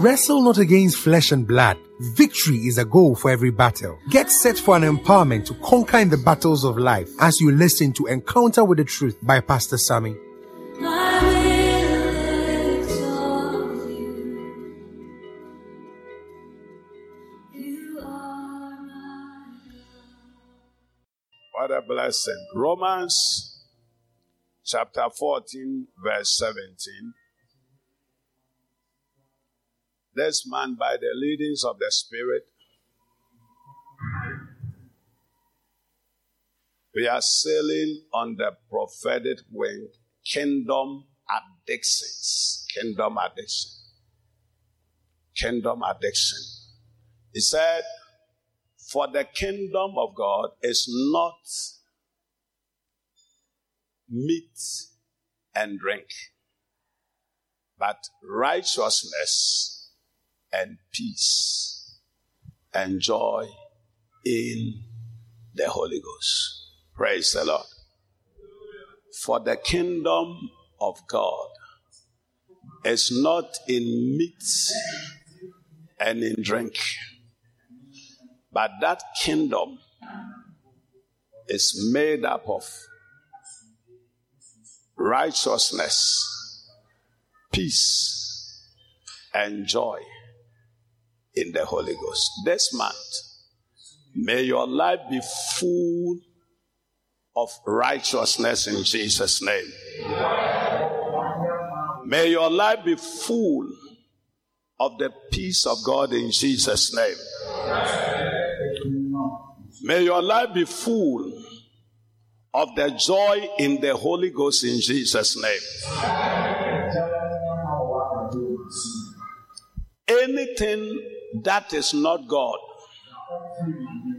wrestle not against flesh and blood. Victory is a goal for every battle. Get set for an empowerment to conquer in the battles of life as you listen to Encounter with the Truth by Pastor Sammy. What a blessing. Romans chapter 14, verse 17. This man, by the leadings of the Spirit, we are sailing on the prophetic wing, kingdom addictions. Kingdom addiction. Kingdom addiction. He said, For the kingdom of God is not meat and drink, but righteousness and peace and joy in the Holy Ghost. Praise the Lord. For the kingdom of God is not in meat and in drink, but that kingdom is made up of righteousness, peace, and joy in the Holy Ghost. This month, may your life be full of righteousness in Jesus' name. May your life be full of the peace of God in Jesus' name. May your life be full of the joy in the Holy Ghost in Jesus' name. Anything that is not God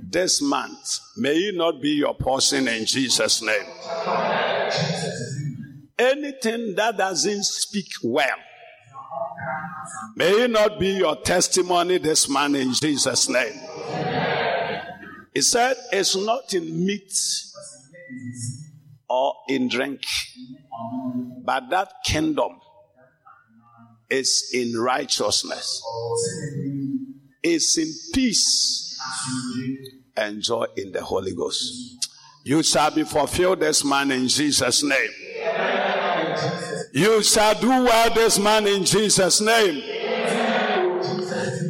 this month, may it not be your portion in Jesus' name. Anything that doesn't speak well, may it not be your testimony this month in Jesus' name. He said, It's not in meat or in drink, but that kingdom is in righteousness, is in peace and joy in the Holy Ghost. You shall be fulfilled this man in Jesus' name. You shall do well this man in Jesus' name.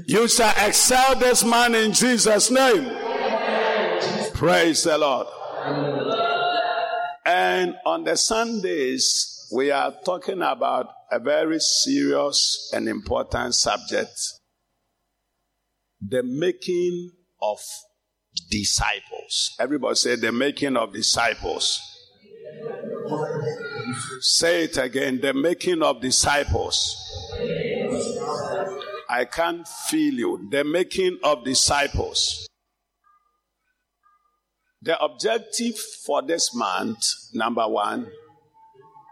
You shall excel this man in Jesus' name. Praise the Lord. And on the Sundays, we are talking about a very serious and important subject the making of disciples. Everybody say the making of disciples. Say it again the making of disciples. I can't feel you. The making of disciples. The objective for this month, number one,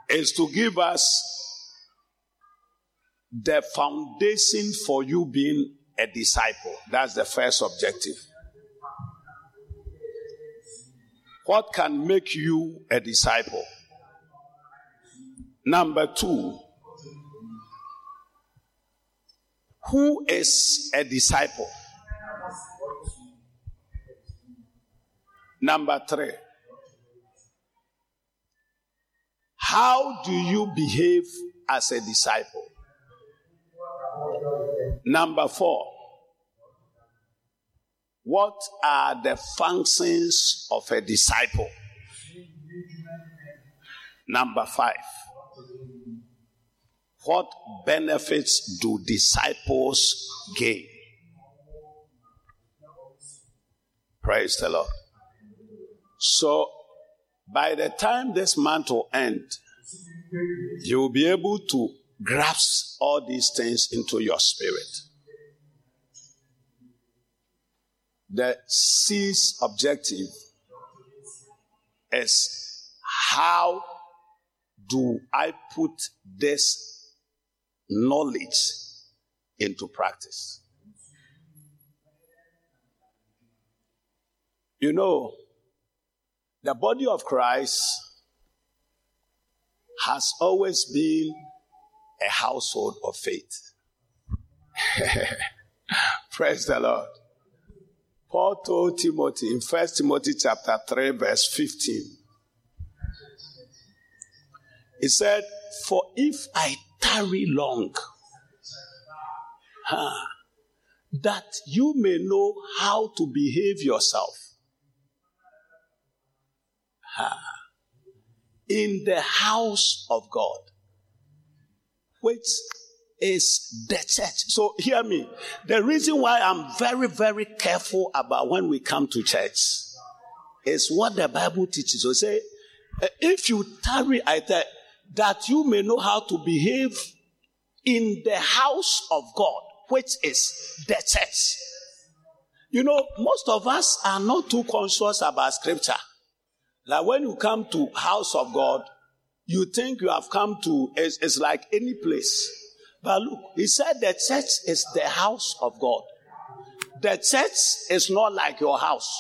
is to give us the foundation for you being a disciple. That's the first objective. What can make you a disciple? Number two, who is a disciple? Number three, how do you behave as a disciple? Number four, what are the functions of a disciple? Number five, what benefits do disciples gain? Praise the Lord. So, by the time this month will end, you will be able to grasp all these things into your spirit. The C's objective is how do I put this knowledge into practice? You know, the body of Christ has always been a household of faith. Praise the Lord. Paul told Timothy in 1 Timothy chapter 3, verse 15. He said, For if I tarry long, huh, that you may know how to behave yourself huh, in the house of God, which is the church. So hear me. The reason why I'm very, very careful about when we come to church is what the Bible teaches. So say, eh, if you tarry, I tell that you may know how to behave in the house of God, which is the church. You know, most of us are not too conscious about scripture. Like when you come to house of God, you think you have come to, it's like any place. But look, he said the church is the house of God. The church is not like your house.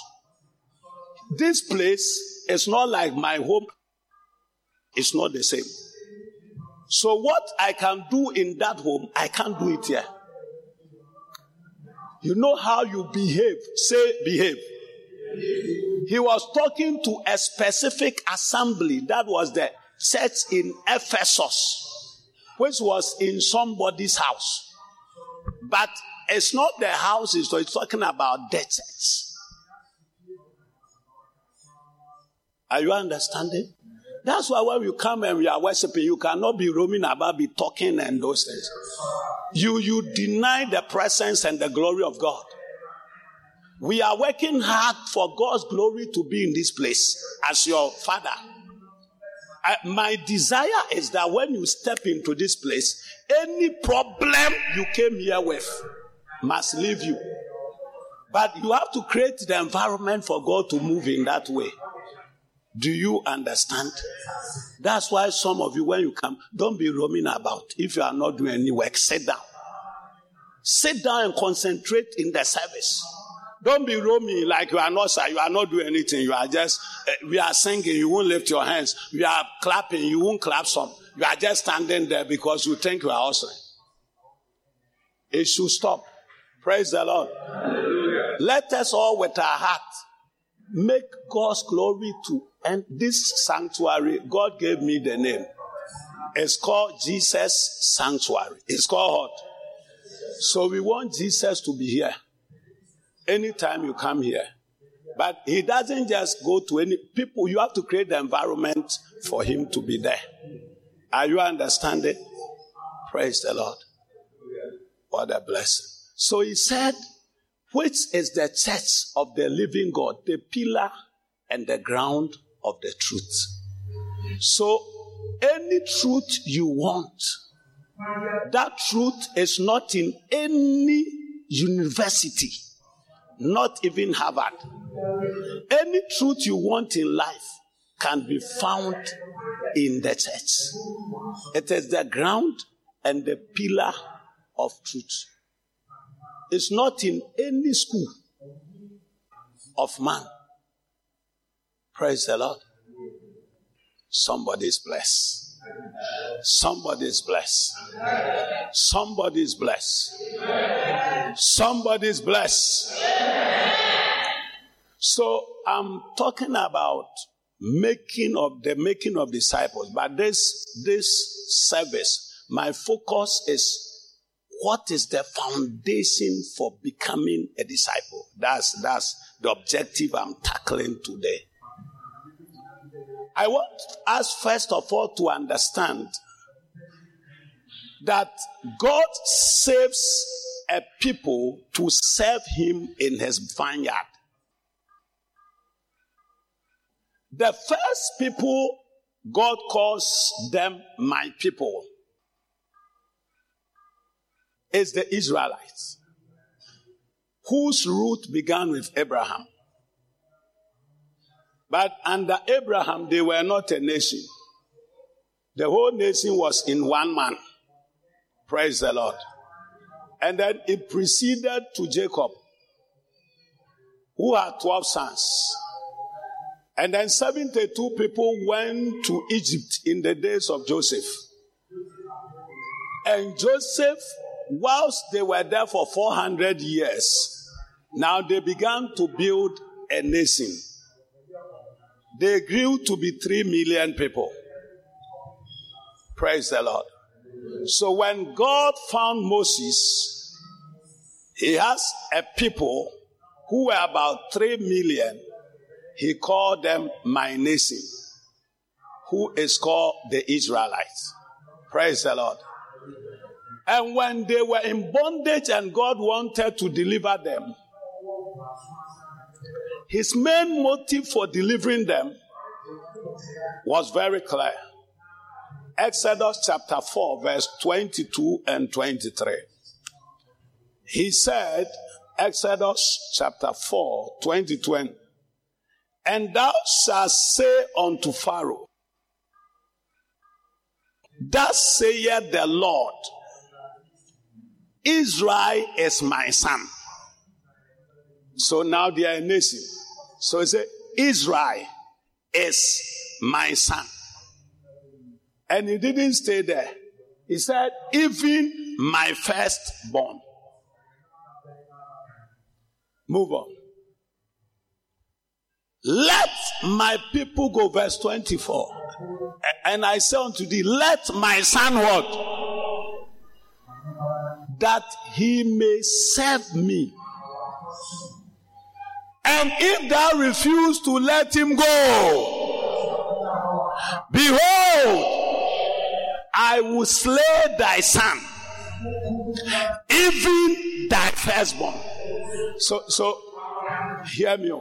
This place is not like my home. It's not the same. So what I can do in that home, I can't do it here. You know how you behave. Say behave. He was talking to a specific assembly that was the church in Ephesus which was in somebody's house. But it's not the house, so it's talking about church. Are you understanding? That's why when you come and we are worshiping, you cannot be roaming about, be talking and those things. You, you deny the presence and the glory of God. We are working hard for God's glory to be in this place as your father. I, my desire is that when you step into this place, any problem you came here with must leave you. But you have to create the environment for God to move in that way. Do you understand? That's why some of you, when you come, don't be roaming about. If you are not doing any work, sit down. Sit down and concentrate in the service. Don't be roaming like you are not sir. You are not doing anything. You are just, uh, we are singing. You won't lift your hands. We are clapping. You won't clap some. You are just standing there because you think you are awesome. It should stop. Praise the Lord. Hallelujah. Let us all with our heart make God's glory to end this sanctuary. God gave me the name. It's called Jesus Sanctuary. It's called what? So we want Jesus to be here anytime you come here. But he doesn't just go to any people, you have to create the environment for him to be there. Are you understanding? Praise the Lord. What a blessing. So he said, which is the church of the living God, the pillar and the ground of the truth. So, any truth you want, that truth is not in any university not even Harvard. Any truth you want in life can be found in the church. It is the ground and the pillar of truth. It's not in any school of man. Praise the Lord. Somebody is blessed. Somebody is blessed. Somebody is blessed. Somebody is blessed. So I'm talking about making of the making of disciples, but this this service, my focus is what is the foundation for becoming a disciple? That's that's the objective I'm tackling today. I want us first of all to understand that God saves a people to serve him in his vineyard. The first people, God calls them my people, is the Israelites, whose root began with Abraham. But under Abraham, they were not a nation. The whole nation was in one man. Praise the Lord. And then it proceeded to Jacob, who had 12 sons. And then 72 people went to Egypt in the days of Joseph. And Joseph whilst they were there for 400 years, now they began to build a nation. They grew to be 3 million people. Praise the Lord. So when God found Moses, he has a people who were about 3 million. He called them my nation, who is called the Israelites. Praise the Lord. And when they were in bondage and God wanted to deliver them, his main motive for delivering them was very clear. Exodus chapter 4, verse 22 and 23. He said, Exodus chapter 4, 22, and, and thou shalt say unto Pharaoh, Thus saith the Lord, Israel is my son. So now they are a nation. So he said, Israel is my son. And he didn't stay there. He said, even my firstborn. Move on. Let my people go, verse 24. And I say unto thee, let my son what? That he may serve me. And if thou refuse to let him go, behold, I will slay thy son, even thy firstborn. So, so, hear me.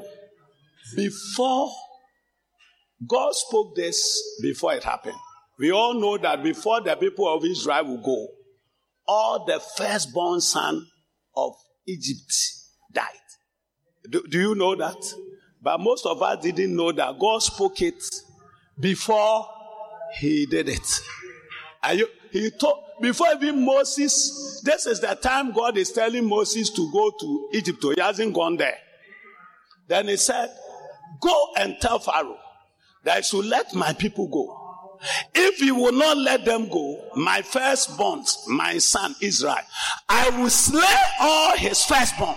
Before God spoke this before it happened. We all know that before the people of Israel will go, all the firstborn son of Egypt died. Do, do you know that? But most of us didn't know that God spoke it before he did it. Are you, he told, before even Moses, this is the time God is telling Moses to go to Egypt. He hasn't gone there. Then he said, Go and tell Pharaoh that I should let my people go. If he will not let them go, my firstborn, my son Israel, I will slay all his firstborn.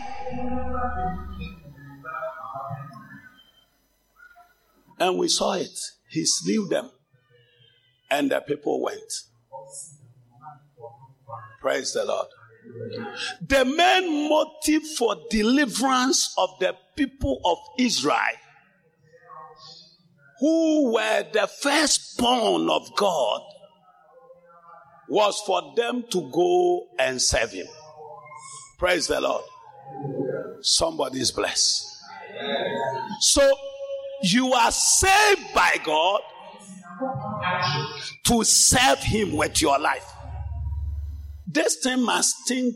And we saw it. He slew them. And the people went. Praise the Lord. The main motive for deliverance of the people of Israel, who were the firstborn of God, was for them to go and serve Him. Praise the Lord. Somebody is blessed. So, you are saved by God to serve Him with your life. This thing must think,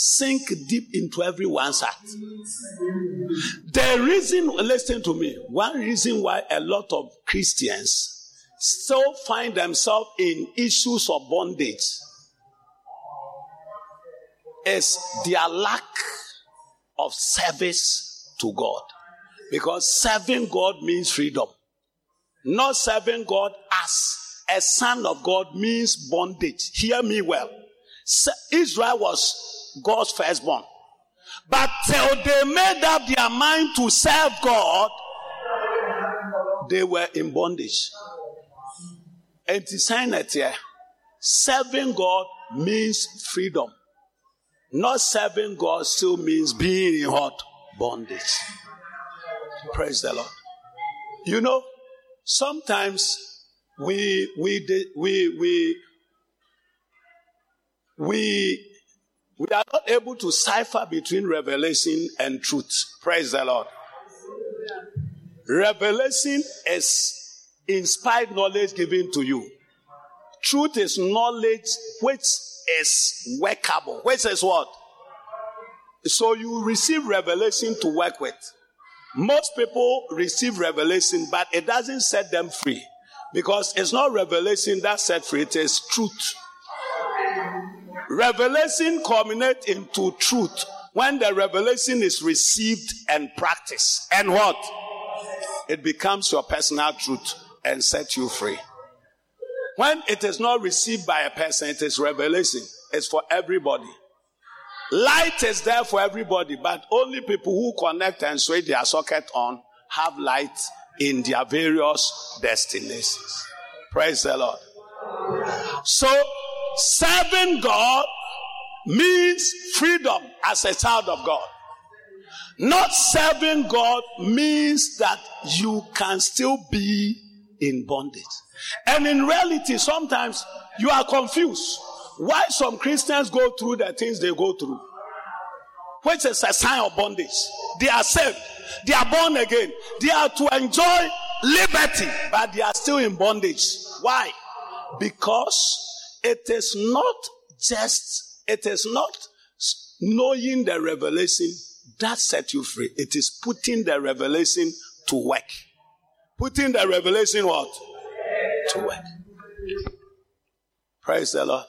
sink deep into everyone's heart. The reason, listen to me, one reason why a lot of Christians still find themselves in issues of bondage is their lack of service to God. Because serving God means freedom. Not serving God as a son of God means bondage. Hear me well. Israel was God's firstborn. But till they made up their mind to serve God, they were in bondage. And to sign it here, serving God means freedom. Not serving God still means being in hot bondage. Praise the Lord. You know, sometimes we we we we we we are not able to cipher between revelation and truth. Praise the Lord. Revelation is inspired knowledge given to you. Truth is knowledge which is workable. Which is what? So you receive revelation to work with. Most people receive revelation, but it doesn't set them free. Because it's not revelation that set free, it is truth. Revelation culminates into truth when the revelation is received and practiced. And what? It becomes your personal truth and sets you free. When it is not received by a person, it is revelation. It's for everybody. Light is there for everybody, but only people who connect and switch their socket on have light in their various destinations. Praise the Lord. So, serving God means freedom as a child of God. Not serving God means that you can still be in bondage. And in reality, sometimes you are confused. Why some Christians go through the things they go through, which is a sign of bondage. They are saved, they are born again, they are to enjoy liberty, but they are still in bondage. Why? Because it is not just, it is not knowing the revelation that set you free. It is putting the revelation to work. Putting the revelation what? To work. Praise the Lord.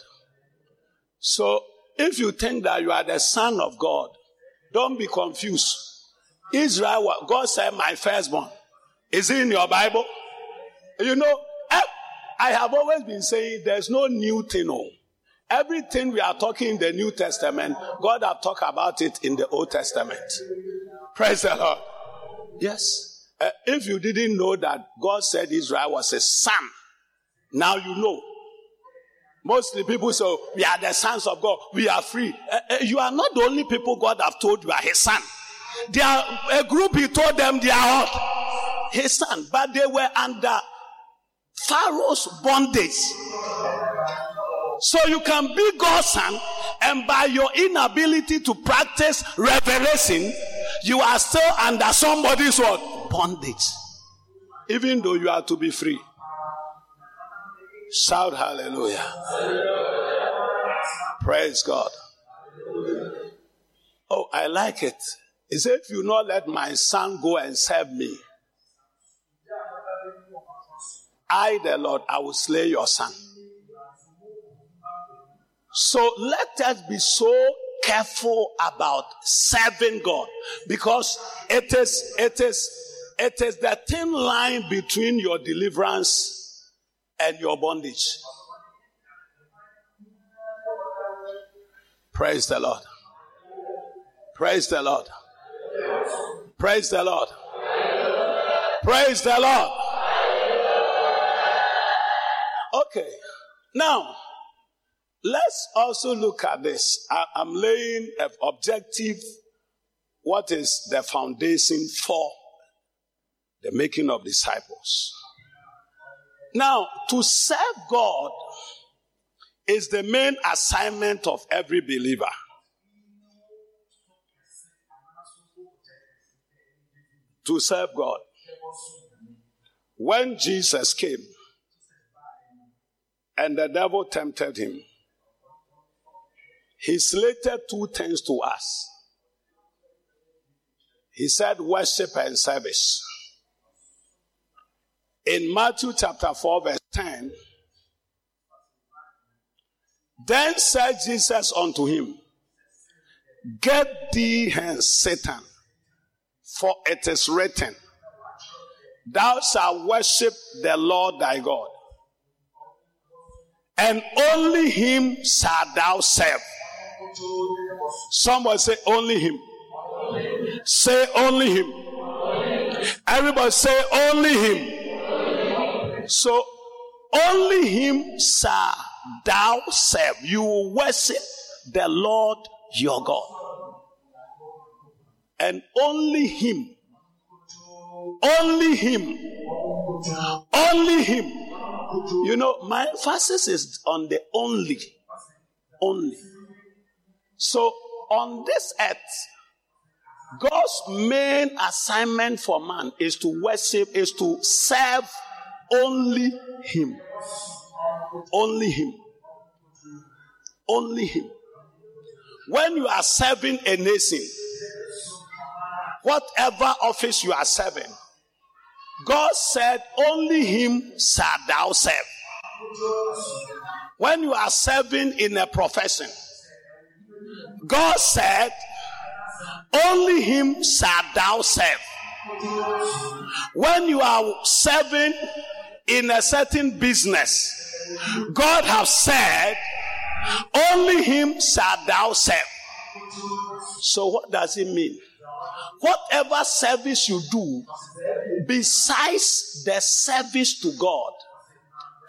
So, if you think that you are the son of God, don't be confused. Israel, God said, My firstborn. Is it in your Bible? You know, I have always been saying there's no new thing. No. Everything we are talking in the New Testament, God have talked about it in the Old Testament. Praise the Lord. Yes. Uh, if you didn't know that God said Israel was a son, now you know. Mostly people say, oh, we are the sons of God. We are free. Uh, uh, you are not the only people God have told you are his son. There are a group he told them they are what? His son. But they were under Pharaoh's bondage. So you can be God's son, and by your inability to practice revelation, you are still under somebody's what? Bondage. Even though you are to be free. Shout hallelujah. Praise God. Oh, I like it. He said, if you not let my son go and serve me, I, the Lord, I will slay your son. So let us be so careful about serving God because it is, it is, it is the thin line between your deliverance and your bondage. Praise the Lord. Praise the Lord. Praise the Lord. Praise the Lord. Now, Let's also look at this. I, am laying an objective. What is the foundation for the making of disciples? Now, to serve God is the main assignment of every believer. To serve God. When Jesus came and the devil tempted him, he slated two things to us. He said worship and service. In Matthew chapter 4, verse 10, then said Jesus unto him, Get thee hence, Satan, for it is written, Thou shalt worship the Lord thy God, and only him shalt thou serve. Somebody say only him. Say only him. Everybody say only him. So only him shall thou serve. You will worship the Lord your God. And only him. Only him. Only him. You know, my emphasis is on the only. Only. So on this earth, God's main assignment for man is to worship, is to serve only Him. Only Him. Only Him. When you are serving a nation, whatever office you are serving, God said, Only Him shall thou serve. When you are serving in a profession, God said, Only him shall thou serve. When you are serving in a certain business, God has said, Only him shalt thou serve. So, what does it mean? Whatever service you do, besides the service to God,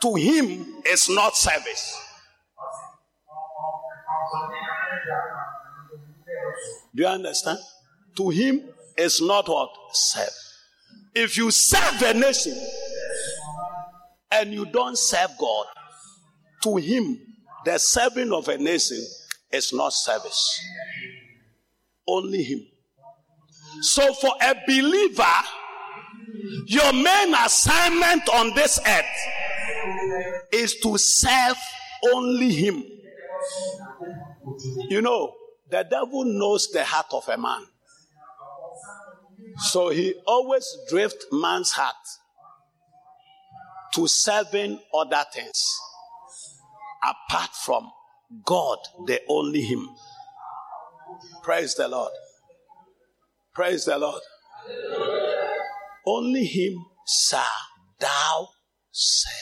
to Him is not service. Do you understand? To Him is not what? Serve. If you serve a nation and you don't serve God, to Him, the serving of a nation is not service. Only Him. So, for a believer, your main assignment on this earth is to serve only Him. You know, the devil knows the heart of a man. So he always drift man's heart to serving other things apart from God, the only Him. Praise the Lord. Praise the Lord. Only Him shall thou serve.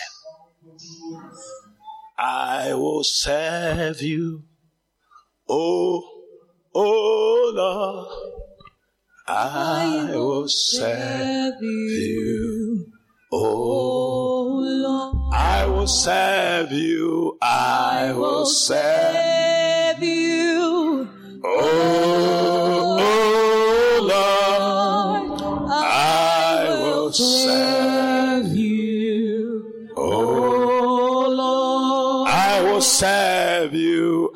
I will serve you. Oh, oh Lord. I will serve you. Oh Lord. I will serve you. I will serve you. Oh,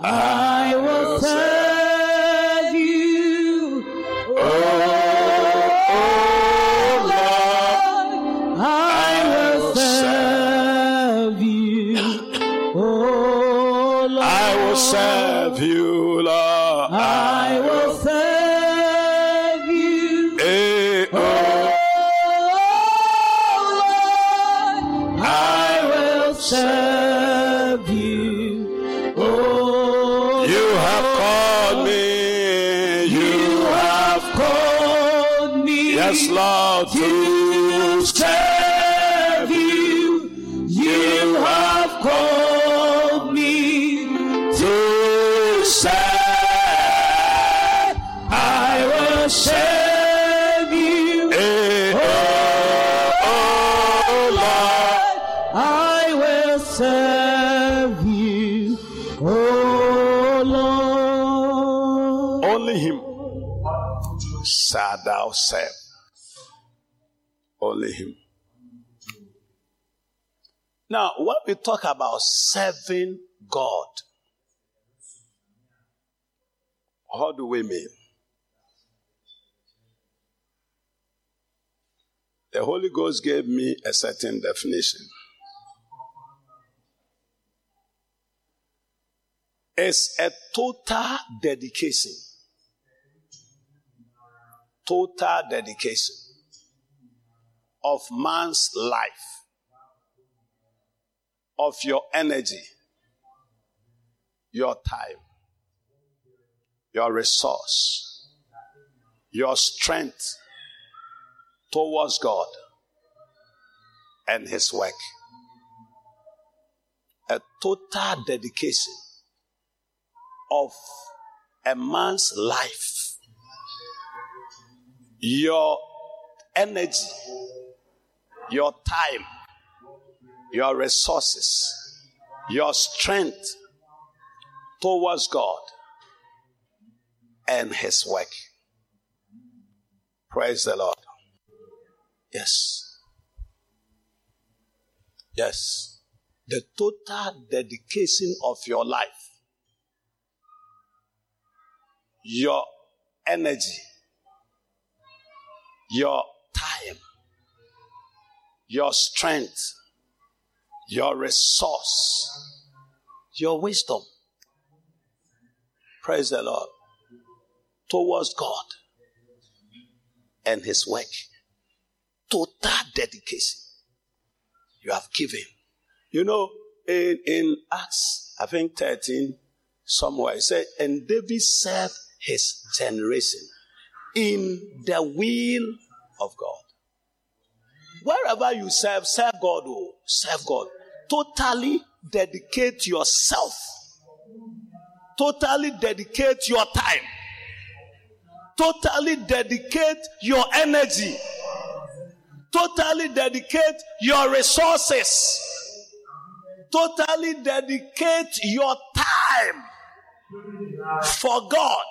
you. To we talk about serving God, How do we mean? The Holy Ghost gave me a certain definition. It's a total dedication. Total dedication of man's life, of your energy, your time, your resource, your strength towards God and His work. A total dedication of a man's life. Your energy, your time, your resources, your strength towards God and His work. Praise the Lord. Yes. Yes. The total dedication of your life, your energy, your time, your strength, your resource, your wisdom. Praise the Lord. Towards God and His work total dedication you have given. You know, in, in Acts, I think 13, somewhere, it said, and David served his generation in the will of God. Wherever you serve, serve God, oh, serve God. Totally dedicate yourself totally dedicate your time, totally dedicate your energy, totally dedicate your resources, totally dedicate your time for God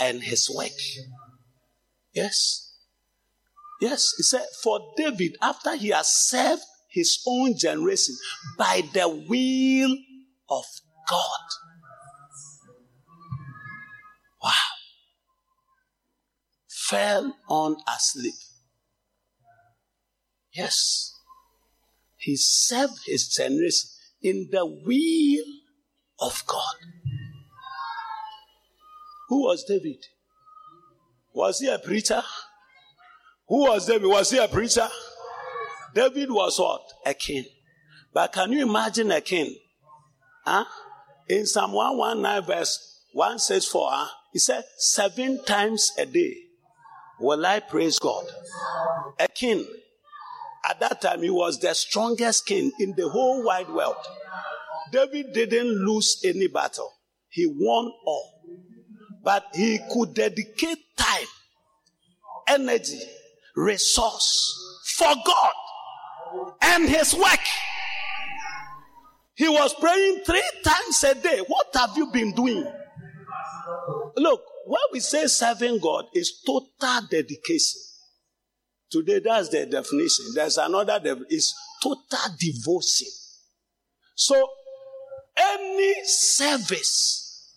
and His work. Yes. Yes, he said, for David, after he has served his own generation by the will of God. Wow. Fell on asleep. Yes. He served his generation in the will of God. Who was David? Was he a preacher? Who was David? Was he a preacher? David was what? A king. But can you imagine a king? Huh? In Psalm 119, verse one 164, huh? he said, Seven times a day will I praise God. A king. At that time, he was the strongest king in the whole wide world. David didn't lose any battle, he won all. But he could dedicate time, energy, resource for God and his work. He was praying three times a day. What have you been doing? Look, when we say serving God is total dedication. Today, that's the definition. There's another definition. It's total devotion. So, any service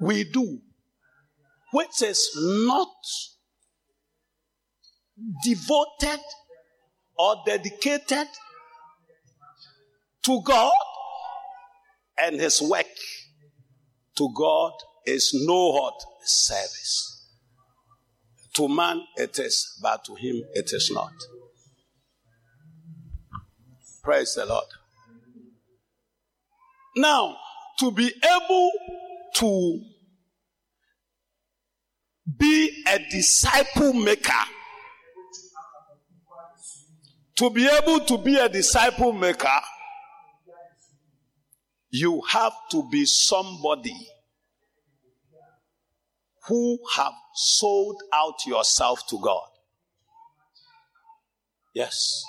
we do, which is not devoted or dedicated to God and his work to God is no hot service. To man it is, but to him it is not. Praise the Lord. Now, to be able to be a disciple maker to be able to be a disciple maker, you have to be somebody who have sold out yourself to God. Yes.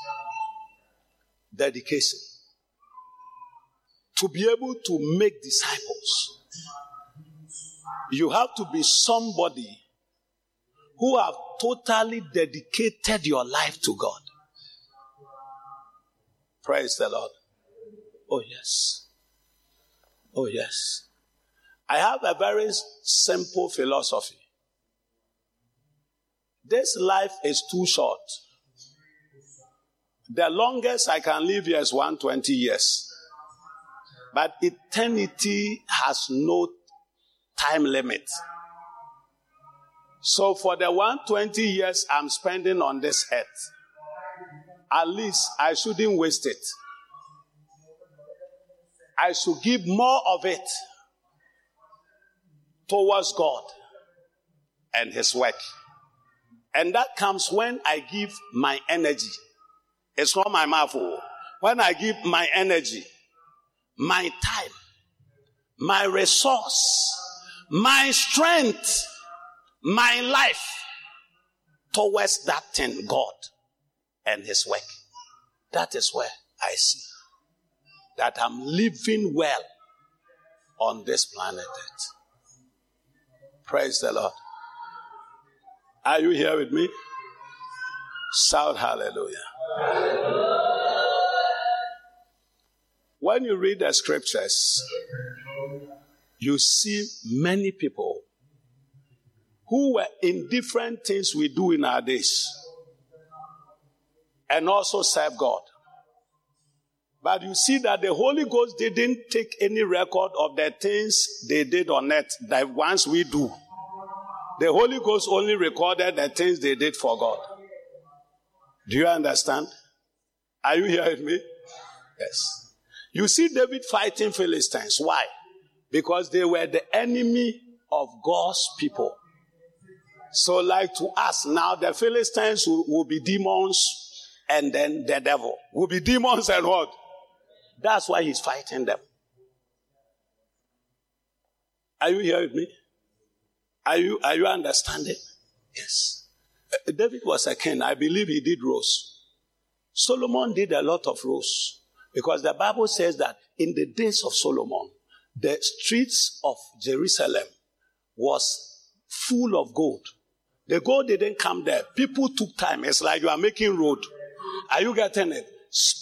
Dedication. To be able to make disciples, you have to be somebody who have totally dedicated your life to God. Praise the Lord. Oh, yes. Oh, yes. I have a very simple philosophy. This life is too short. The longest I can live here is 120 years. But eternity has no time limit. So for the 120 years I'm spending on this earth, at least I shouldn't waste it. I should give more of it towards God and His work. And that comes when I give my energy. It's not my mouth. Oh. When I give my energy, my time, my resource, my strength, my life towards that thing, God and his work. That is where I see that I'm living well on this planet Earth. Praise the Lord. Are you here with me? Shout hallelujah. When you read the scriptures, you see many people who were in different things we do in our days and also serve God. But you see that the Holy Ghost didn't take any record of the things they did on earth, the ones we do. The Holy Ghost only recorded the things they did for God. Do you understand? Are you with me? Yes. You see David fighting Philistines. Why? Because they were the enemy of God's people. So, like to us now, the Philistines will, will be demons and then the devil will be demons and what? That's why he's fighting them. Are you here with me? Are you, are you understanding? Yes. Uh, David was a king. I believe he did roast. Solomon did a lot of roast because the Bible says that in the days of Solomon, the streets of Jerusalem was full of gold. The gold didn't come there. People took time. It's like you are making road. Are you getting it?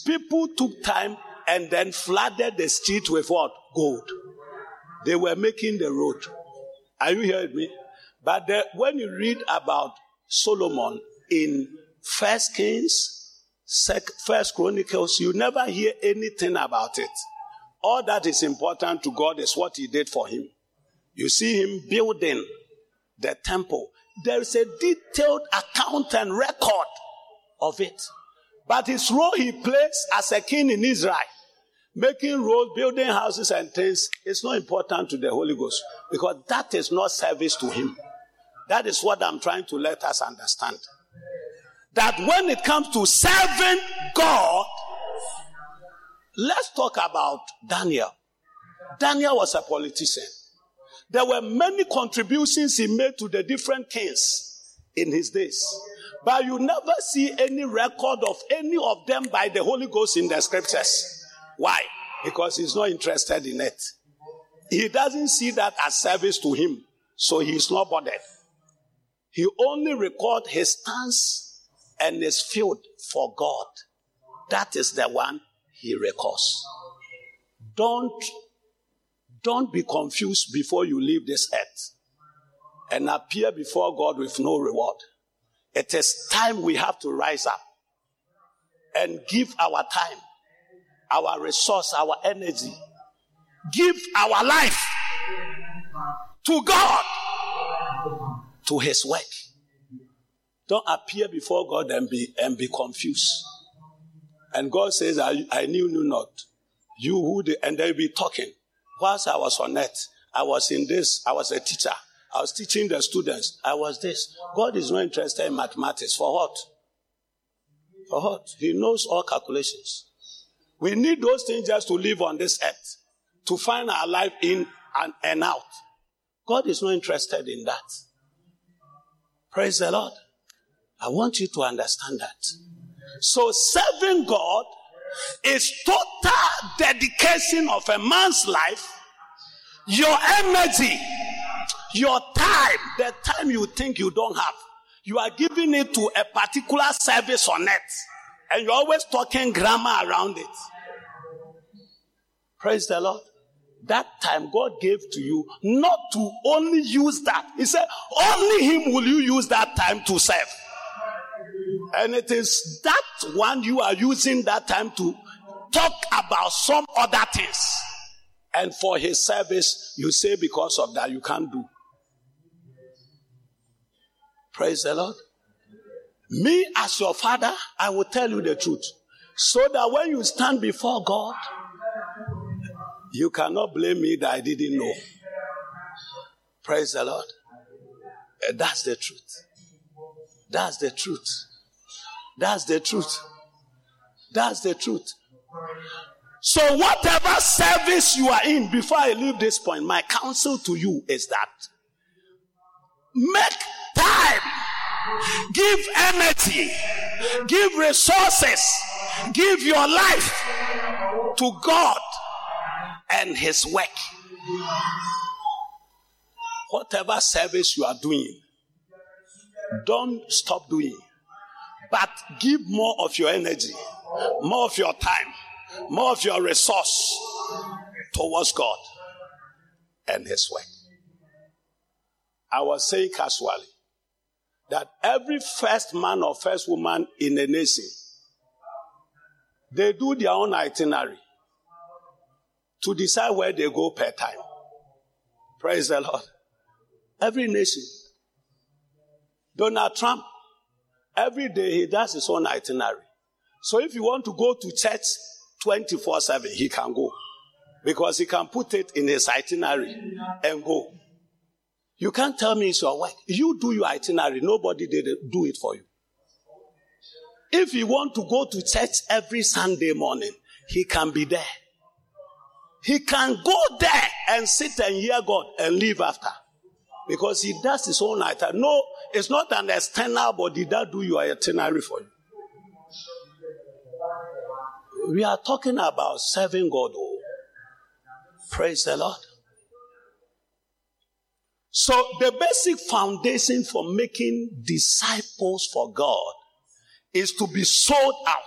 People took time and then flooded the street with what? Gold. They were making the road. Are you hearing me? But the, when you read about Solomon in First Kings, First Chronicles, you never hear anything about it. All that is important to God is what He did for him. You see him building the temple. There is a detailed account and record of it. But his role he plays as a king in Israel, making roads, building houses and things, is not important to the Holy Ghost because that is not service to him. That is what I'm trying to let us understand. That when it comes to serving God, let's talk about Daniel. Daniel was a politician. There were many contributions he made to the different kings in his days. But you never see any record of any of them by the Holy Ghost in the scriptures. Why? Because he's not interested in it. He doesn't see that as service to him, so he's not bothered. He only records his stance and his field for God. That is the one he records. Don't don't be confused before you leave this earth and appear before God with no reward. It is time we have to rise up and give our time, our resource, our energy, give our life to God, to His work. Don't appear before God and be and be confused. And God says, I, I knew you not. You the, and they'll be talking. Whilst I was on earth, I was in this, I was a teacher. I was teaching the students. I was this. God is not interested in mathematics. For what? For what? He knows all calculations. We need those things just to live on this earth, to find our life in and, and out. God is not interested in that. Praise the Lord. I want you to understand that. So serving God is total dedication of a man's life, your energy, your time, the time you think you don't have. You are giving it to a particular service on it. And you're always talking grammar around it. Praise the Lord. That time God gave to you not to only use that. He said, only Him will you use that time to serve. And it is that one you are using that time to talk about some other things. And for his service, you say because of that you can't do. Praise the Lord. Me, as your father, I will tell you the truth. So that when you stand before God, you cannot blame me that I didn't know. Praise the Lord. That's the truth. That's the truth. That's the truth. That's the truth. So, whatever service you are in, before I leave this point, my counsel to you is that make time, give energy, give resources, give your life to God and His work. Whatever service you are doing, don't stop doing, but give more of your energy, more of your time more of your resource towards God and His work. I was saying casually that every first man or first woman in a nation, they do their own itinerary to decide where they go per time. Praise the Lord. Every nation. Donald Trump, every day he does his own itinerary. So if you want to go to church 24 7, he can go. Because he can put it in his itinerary and go. You can't tell me it's your work. You do your itinerary. Nobody did it, do it for you. If you want to go to church every Sunday morning, he can be there. He can go there and sit and hear God and leave after. Because he does his own itinerary. No, it's not an external body that do your itinerary for you. We are talking about serving God. Oh. Praise the Lord. So, the basic foundation for making disciples for God is to be sold out.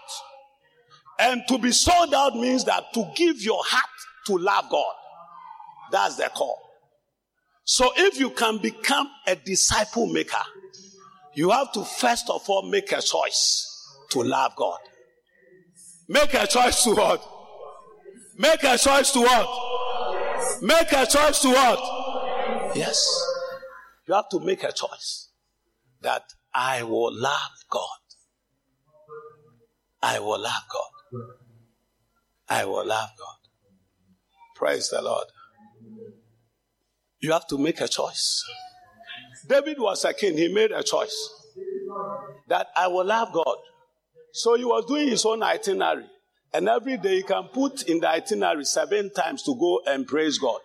And to be sold out means that to give your heart to love God. That's the call. So, if you can become a disciple maker, you have to first of all make a choice to love God. Make a choice to what? Make a choice to what? Make a choice to what? Yes. You have to make a choice that I will love God. I will love God. I will love God. Praise the Lord. You have to make a choice. David was a king. He made a choice that I will love God so he was doing his own itinerary. And every day he can put in the itinerary seven times to go and praise God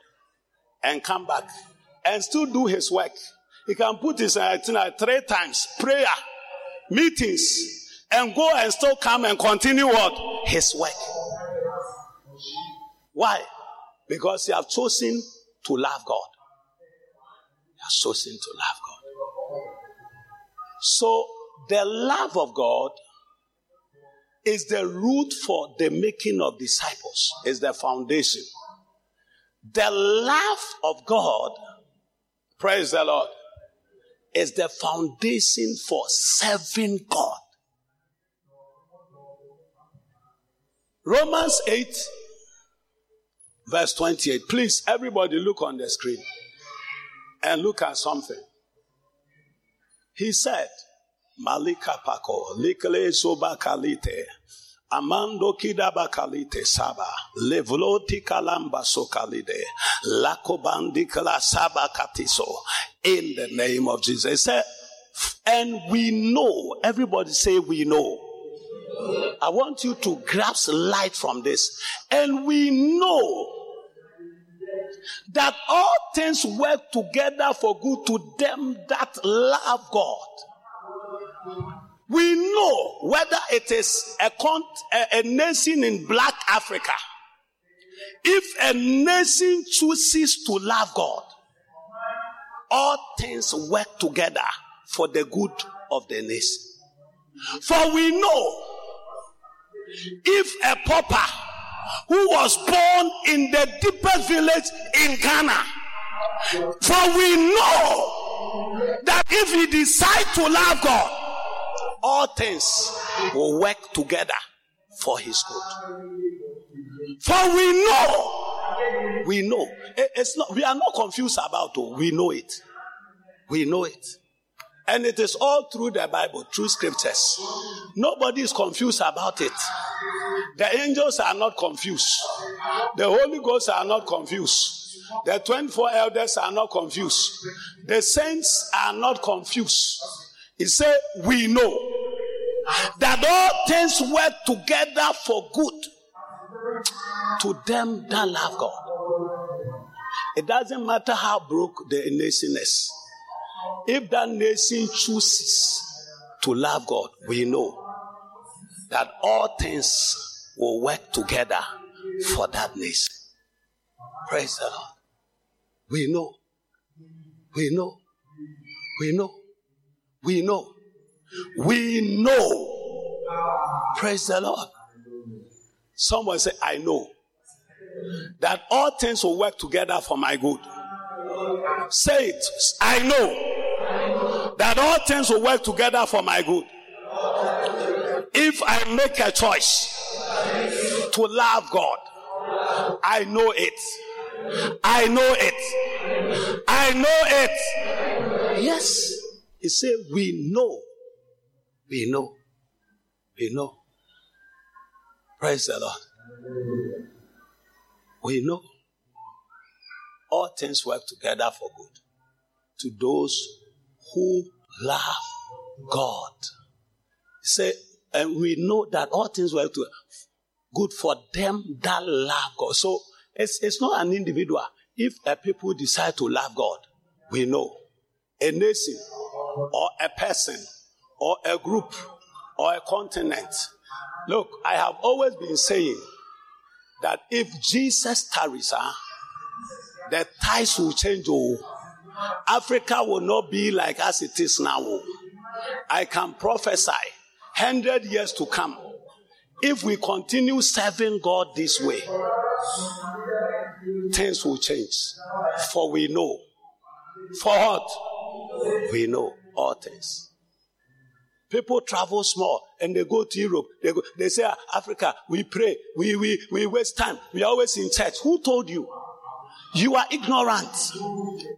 and come back and still do his work. He can put his itinerary three times prayer, meetings, and go and still come and continue what? His work. Why? Because he has chosen to love God. He has chosen to love God. So the love of God is the root for the making of disciples, is the foundation. The love of God, praise the Lord, is the foundation for serving God. Romans 8, verse 28. Please, everybody look on the screen and look at something. He said, Malika Pako, Likle Sobakalite, Amando Kidabakalite Saba, Levloti Kalamba Sokalide, Lakobandi Kala Saba Katiso, in the name of Jesus. And we know, everybody say we know. I want you to grasp light from this. And we know that all things work together for good to them that love God we know whether it is a, a, a nation in black Africa. If a nation chooses to love God, all things work together for the good of the nation. For we know if a pauper who was born in the deepest village in Ghana, for we know that if he decides to love God, all things will work together for his good. For we know, we know. Eh, it's not, we are not confused about it. We know it. We know it. And it is all through the Bible, through scriptures. Nobody is confused about it. The angels are not confused. The Holy Ghost are not confused. The 24 elders are not confused. The saints are not confused. He said, We know that all things work together for good to them that love God. It doesn't matter how broke the nation is. If that nation chooses to love God, we know that all things will work together for that nation. Praise the Lord. We know. We know. We know. We know. We know. Praise the Lord. Someone say, I know that all things will work together for my good. Say it. I know that all things will work together for my good. If I make a choice to love God, I know it. I know it. I know it. Yes. He said, We know. We know. We know. Praise the Lord. We know. All things work together for good to those who love God. He said, and we know that all things work good for them that love God. So It's, it's not an individual. If a people decide to love God, we know a nation or a person or a group or a continent. Look, I have always been saying that if Jesus tarries, huh, the ties will change. Oh, Africa will not be like as it is now. Oh. I can prophesy 100 years to come. If we continue serving God this way, things will change. For we know. For what? We know all things. People travel small and they go to Europe. They, go, they say, ah, Africa, we pray, we, we, we waste time, we are always in church. Who told you? You are ignorant.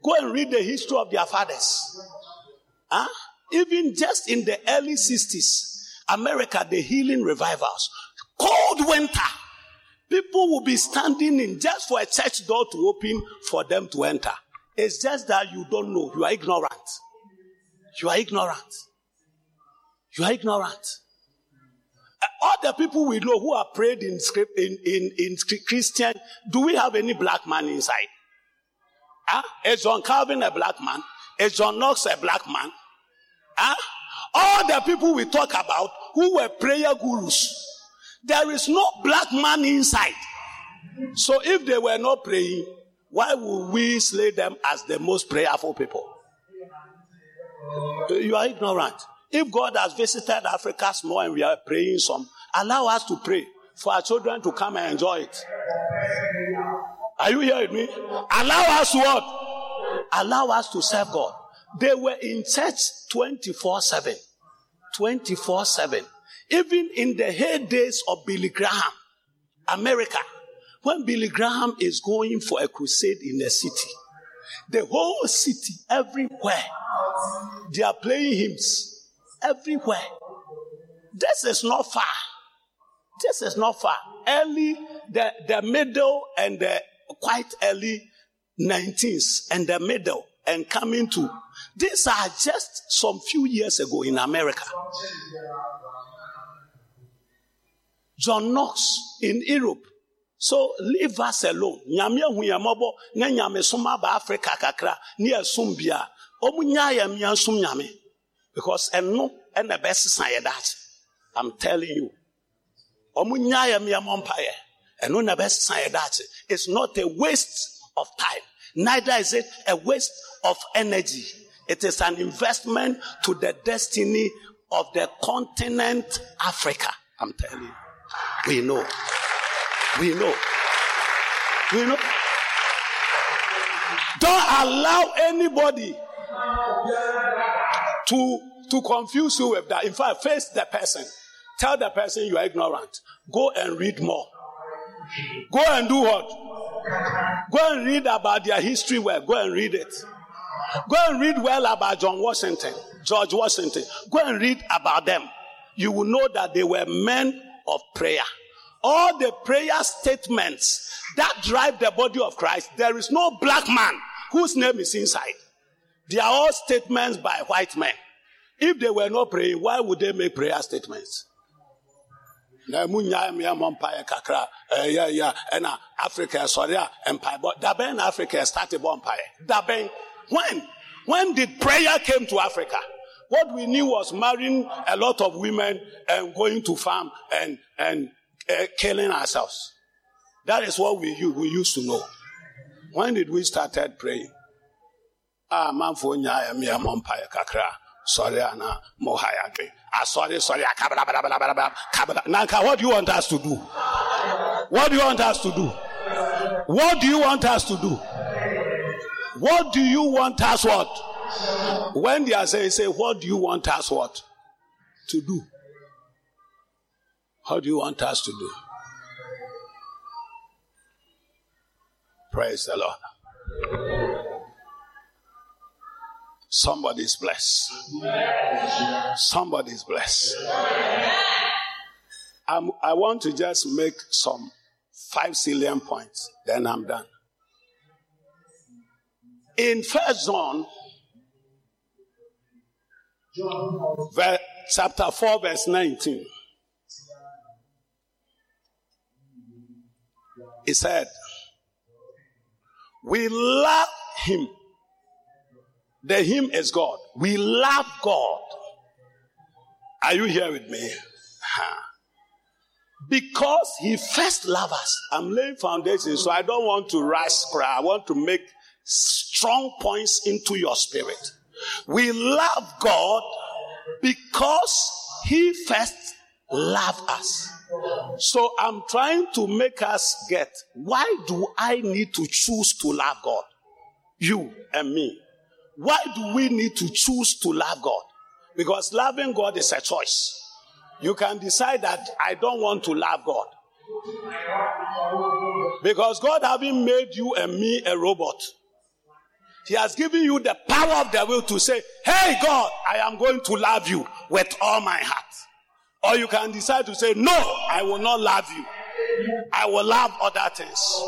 Go and read the history of their fathers. Huh? Even just in the early 60s, America, the healing revivals, cold winter, people will be standing in just for a church door to open for them to enter. It's just that you don't know. You are ignorant. You are ignorant. You are ignorant. All the people we know who are prayed in script in, in, in Christian, do we have any black man inside? Huh? Is John Calvin a black man? Is John Knox a black man? Huh? All the people we talk about who were prayer gurus, there is no black man inside. So if they were not praying, why would we slay them as the most prayerful people? You are ignorant. If God has visited Africa small and we are praying some, allow us to pray for our children to come and enjoy it. Are you hearing me? Allow us what? Allow us to serve God. They were in church 24 7. 24 7. Even in the heydays of Billy Graham, America, when Billy Graham is going for a crusade in a city, the whole city, everywhere, they are playing hymns everywhere. This is not far. This is not far. Early, the, the middle and the quite early 19th and the middle and coming to. These are just some few years ago in America. John Knox in Europe. So leave us alone. Nyame hu aba Africa kakra ne. Ɔmo nya yɛ mmea som nyame. Because ɛno ɛna ɛbɛsesa. I'm telling you. Ɔmo nya yɛ mmea mmɔ mpaeɛ. Ɛno na ɛbɛsesa. It's not a waste of time. Neither is it a waste of energy. It is an investment to the destiny of the continent Africa. I'm telling you. We know. We know. We know. Don't allow anybody to, to confuse you with that. In fact, face the person. Tell the person you are ignorant. Go and read more. Go and do what? Go and read about their history well. Go and read it. Go and read well about John Washington, George Washington. Go and read about them. You will know that they were men of prayer. All the prayer statements that drive the body of Christ, there is no black man whose name is inside. They are all statements by white men. If they were not praying, why would they make prayer statements? na mu nyaa mmea mmɔ mpaeɛ kakra. Eh, Ɛyɛ yɛ ɛna africa ɛsɔre eh, a mpaebɔ dabɛn na africa ɛstarte bɔ mpaeɛ dabɛn when? When did prayer came to africa? What we knew was marrying a lot of women and going to farm and and uh, killing ourselves. That is what we we used to know. When did we started praying ah manfo nyaa mmea mmɔ mpaeɛ kakra. Sorry ana mohayake asɔre sɔre akabra nanka what do you want us to do? What do you want us to do? What do you want us to do? What do you want us what? When they are saying say what do you want us what? To do. How do you want us to do? Praise the lord Somebody's blessed. Somebody's blessed. I'm, I want to just make some five salient points, then I'm done. In First John, chapter 4, verse 19, he said, We love him. The him is God. We love God. Are you here with me? Because he first loved us. I'm laying foundation, so I don't want to rush. I want to make strong points into your spirit. We love God because he first loved us. So I'm trying to make us get why do I need to choose to love God? You and me. Why do we need to choose to love God? Because loving God is a choice. You can decide that I don't want to love God. Because God having made you and me a robot. He has given you the power of the will to say, Hey God, I am going to love you with all my heart. Or you can decide to say, No, I will not love you. I will love other things.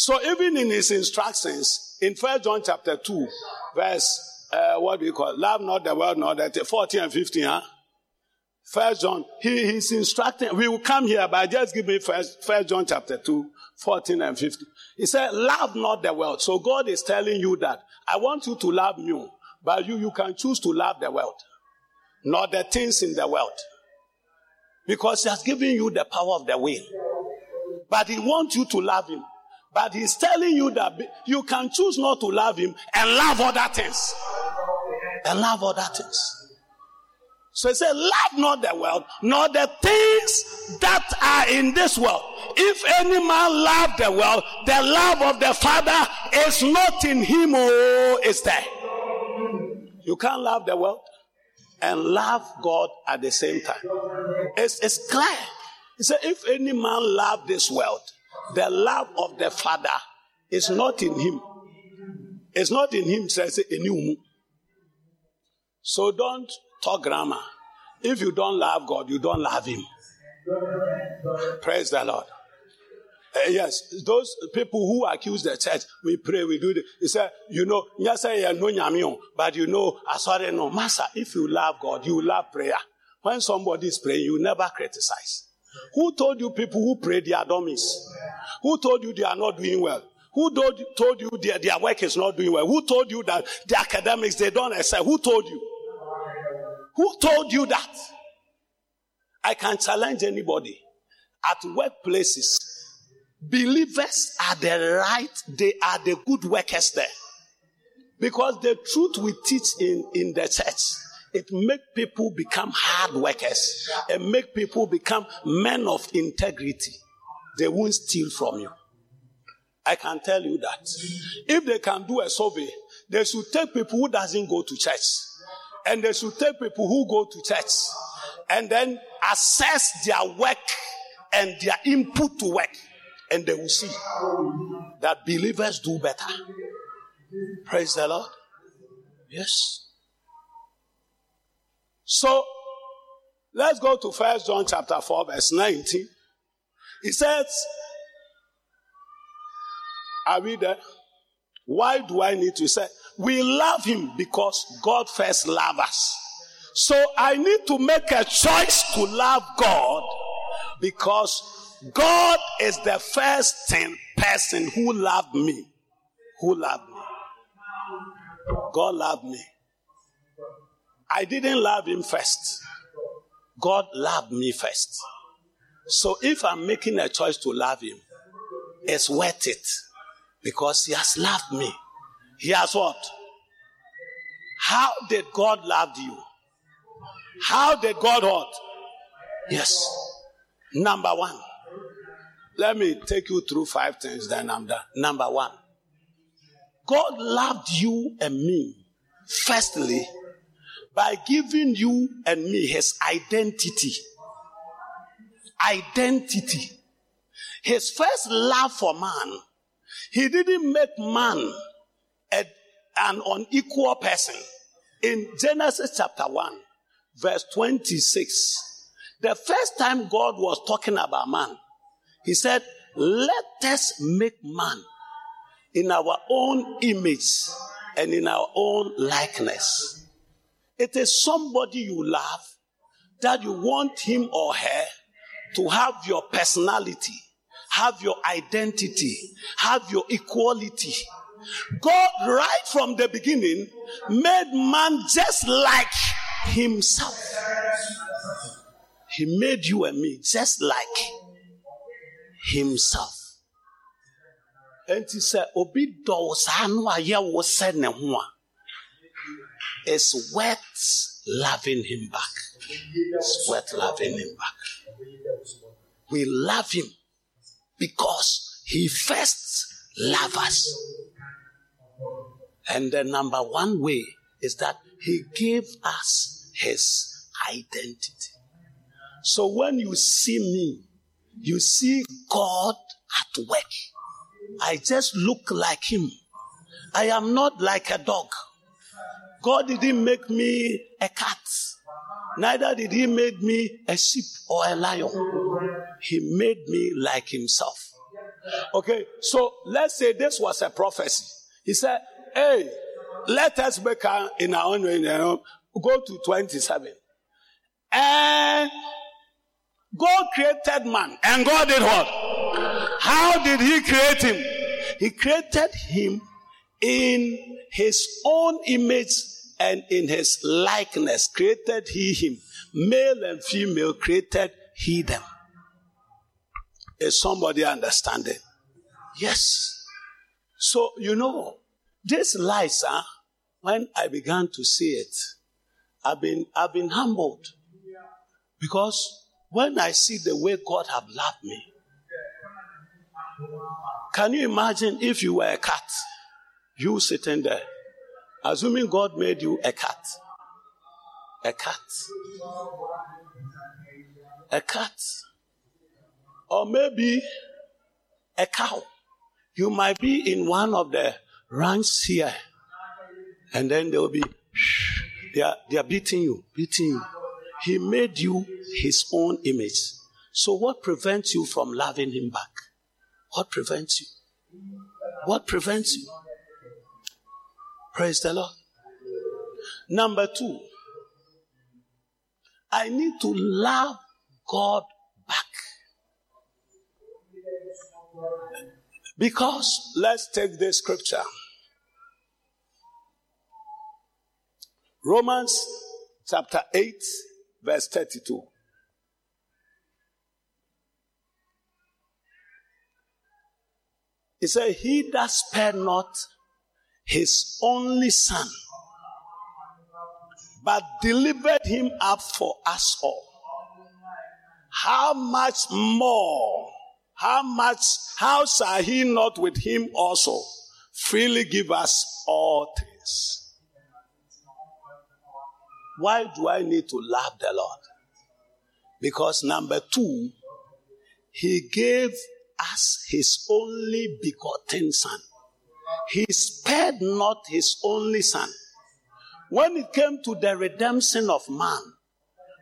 So even in his instructions, in First John chapter 2, verse, uh, what do you call it? Love not the world, not that, 14 and 15, huh? First John, he, he's instructing, we will come here, but just give me first, first John chapter 2, 14 and 15. He said, love not the world. So God is telling you that I want you to love me, but you, you can choose to love the world, not the things in the world. Because he has given you the power of the will. But he wants you to love him. But he's telling you that you can choose not to love him and love other things. And love other things. So he said, Love not the world, nor the things that are in this world. If any man love the world, the love of the Father is not in him or oh, is there. You can't love the world and love God at the same time. It's, it's clear. He said, If any man love this world, the love of the Father is not in him. It's not in him, says it, So don't talk grammar. If you don't love God, you don't love Him. Praise the Lord. Uh, yes, those people who accuse the church, we pray, we do this. He said, you know, but you know, I sorry, no, Master, if you love God, you love prayer. When somebody is praying, you never criticize. Who told you people who pray they are dummies? Who told you they are not doing well? Who told, you their, their work is not doing well? Who told you that the academics they don't excel? Who told you? Who told you that? I can challenge anybody. At workplaces, believers are the right, they are the good workers there. Because the truth we teach in, in the church, it make people become hard workers and make people become men of integrity. They won't steal from you. I can tell you that. If they can do a survey, they should take people who doesn't go to church and they should take people who go to church and then assess their work and their input to work. And they will see that believers do better. Praise the Lord. Yes. So let's go to First John chapter 4, verse 19. He says, Are we there? Why do I need to say? We love him because God first loved us. So I need to make a choice to love God because God is the first person who loved me. Who loved me. God loved me. I didn't love him first. God loved me first. So if I'm making a choice to love him, it's worth it because he has loved me. He has what? How did God love you? How did God what? Yes. Number one. Let me take you through five things, then I'm done. Number one. God loved you and me, firstly, by giving you and me his identity. Identity. His first love for man. He didn't make man a, an unequal person. In Genesis chapter 1, verse 26, the first time God was talking about man, he said, Let us make man in our own image and in our own likeness. It is somebody you love that you want him or her to have your personality, have your identity, have your equality. God, right from the beginning, made man just like himself. He made you and me just like himself. Enti sɛ obi dɔ saa no a wo sɛ ne it's worth loving him back. It's worth loving him back. We love him because he first loved us. And the number one way is that he gave us his identity. So when you see me, you see God at work. I just look like him. I am not like a dog. God didn't make me a cat. Neither did he make me a sheep or a lion. He made me like himself. Okay, so let's say this was a prophecy. He said, Hey, let us make our, in our own way, go to 27. And God created man. And God did what? How did he create him? He created him in his own image and in his likeness created he him. Male and female created he them. Is somebody understanding? Yes. So, you know, this lies, when I began to see it, I've been, I've been humbled. Because when I see the way God have loved me, can you imagine if you were a cat, you sitting there, assuming God made you a cat, a cat, a cat, or maybe a cow. You might be in one of the ranks here, and then they will be, they are, they are beating you, beating you. He made you his own image. So, what prevents you from loving him back? What prevents you? What prevents you? Praise the Lord. Number two, I need to love God back. Because let's take this scripture. Romans chapter 8, verse 32. He said, He that spared not his only son, but delivered him up for us all. How much more, how much, how shall he not with him also freely give us all things? Why do I need to love the Lord? Because number two, he gave us his only begotten son. He spared not his only son. When it came to the redemption of man,